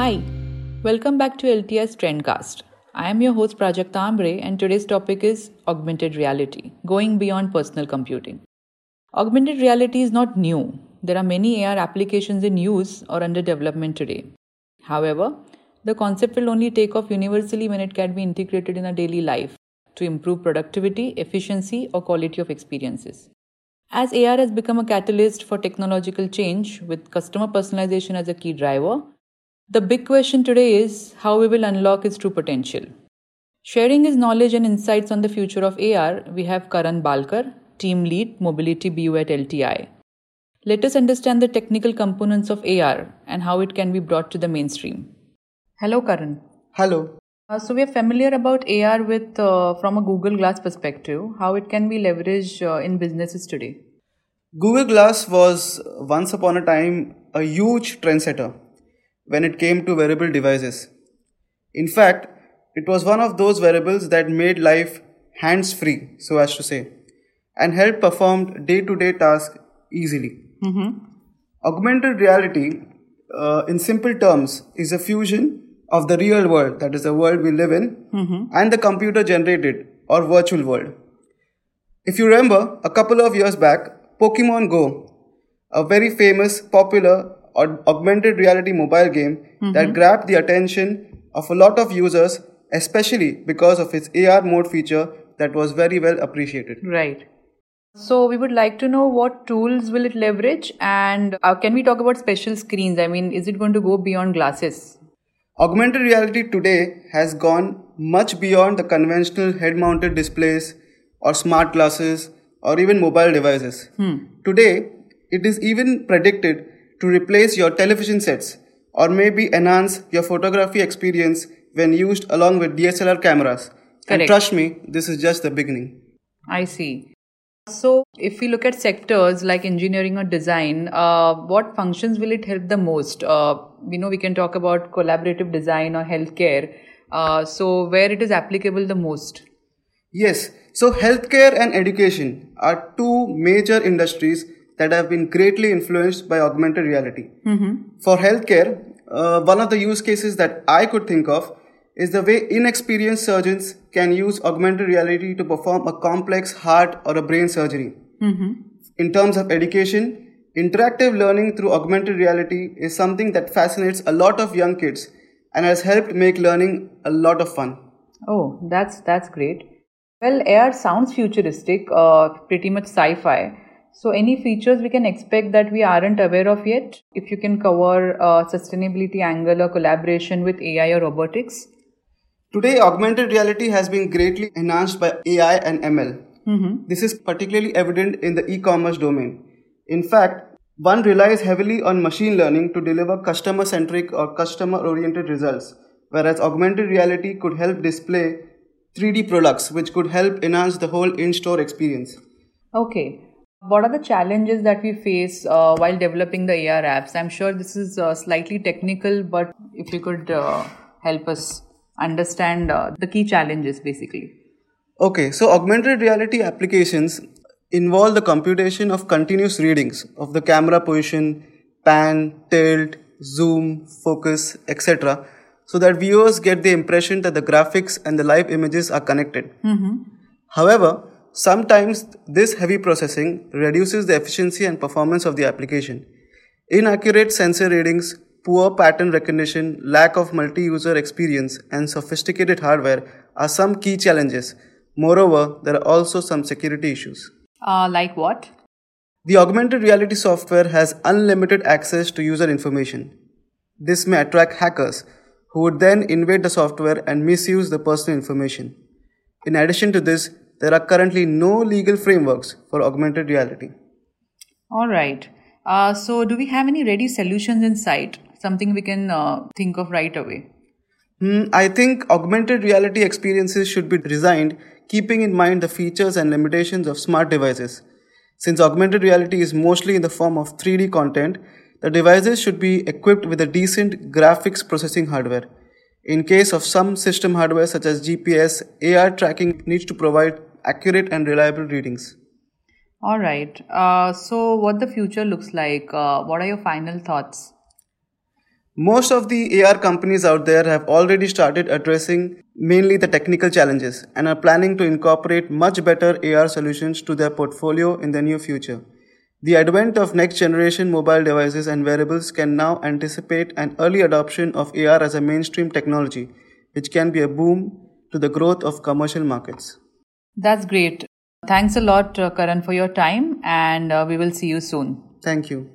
Hi, welcome back to LTI's Trendcast. I am your host Prajakta Ambre, and today's topic is augmented reality, going beyond personal computing. Augmented reality is not new. There are many AR applications in use or under development today. However, the concept will only take off universally when it can be integrated in our daily life to improve productivity, efficiency, or quality of experiences. As AR has become a catalyst for technological change with customer personalization as a key driver, the big question today is how we will unlock its true potential. Sharing his knowledge and insights on the future of AR, we have Karan Balkar, Team Lead Mobility BU at LTI. Let us understand the technical components of AR and how it can be brought to the mainstream. Hello, Karan. Hello. Uh, so we are familiar about AR with uh, from a Google Glass perspective, how it can be leveraged uh, in businesses today. Google Glass was once upon a time a huge trendsetter when it came to wearable devices. In fact, it was one of those wearables that made life hands free, so as to say, and helped perform day to day tasks easily. Mm-hmm. Augmented reality, uh, in simple terms, is a fusion of the real world, that is the world we live in, Mm-hmm. and the computer generated or virtual world. If you remember, a couple of years back, Pokemon Go, a very famous, popular, or augmented reality mobile game that grabbed the attention of a lot of users, especially because of its AR mode feature that was very well appreciated. Right. So we would like to know what tools will it leverage and uh, can we talk about special screens? I mean, is it going to go beyond glasses? Augmented reality today has gone much beyond the conventional head mounted displays or smart glasses or even mobile devices. Today, it is even predicted to replace your television sets or maybe enhance your photography experience when used along with DSLR cameras. Correct. And trust me, this is just the beginning. I see. So if we look at sectors like engineering or design, uh, what functions will it help the most? Uh, we know we can talk about collaborative design or healthcare. Uh, so where it is applicable the most? Yes, so healthcare and education are two major industries that have been greatly influenced by augmented reality. For healthcare, uh, one of the use cases that I could think of is the way inexperienced surgeons can use augmented reality to perform a complex heart or a brain surgery. In terms of education, interactive learning through augmented reality is something that fascinates a lot of young kids and has helped make learning a lot of fun. Oh, that's that's great. Well, AR sounds futuristic, uh, pretty much sci-fi. So, any features we can expect that we aren't aware of yet? If you can cover uh, sustainability angle or collaboration with AI or robotics. Today, augmented reality has been greatly enhanced by AI and ML. Mm-hmm. This is particularly evident in the e commerce domain. In fact, one relies heavily on machine learning to deliver customer centric or customer oriented results, whereas augmented reality could help display 3D products, which could help enhance the whole in store experience. Okay. What are the challenges that we face uh, while developing the AR apps? I'm sure this is uh, slightly technical, but if you could uh, help us understand uh, the key challenges basically. Okay, so augmented reality applications involve the computation of continuous readings of the camera position, pan, tilt, zoom, focus, etc., so that viewers get the impression that the graphics and the live images are connected. However, sometimes this heavy processing reduces the efficiency and performance of the application. Inaccurate sensor readings, poor pattern recognition, lack of multi user experience, and sophisticated hardware are some key challenges. Moreover, there are also some security issues. Uh, like what? The augmented reality software has unlimited access to user information. This may attract hackers who would then invade the software and misuse the personal information. In addition to this, there are currently no legal frameworks for augmented reality. All right. Uh, so, do we have any ready solutions in sight? Something we can uh, think of right away? Hmm, I think augmented reality experiences should be designed keeping in mind the features and limitations of smart devices. Since augmented reality is mostly in the form of 3D content, the devices should be equipped with a decent graphics processing hardware. In case of some system hardware such as GPS, AR tracking needs to provide accurate and reliable readings. All right. Uh, so, what the future looks like? Uh, what are your final thoughts? Most of the AR companies out there have already started addressing mainly the technical challenges and are planning to incorporate much better AR solutions to their portfolio in the near future. The advent of next generation mobile devices and wearables can now anticipate an early adoption of AR as a mainstream technology, which can be a boom to the growth of commercial markets. That's great. Thanks a lot, uh, Karan, for your time, and uh, we will see you soon. Thank you.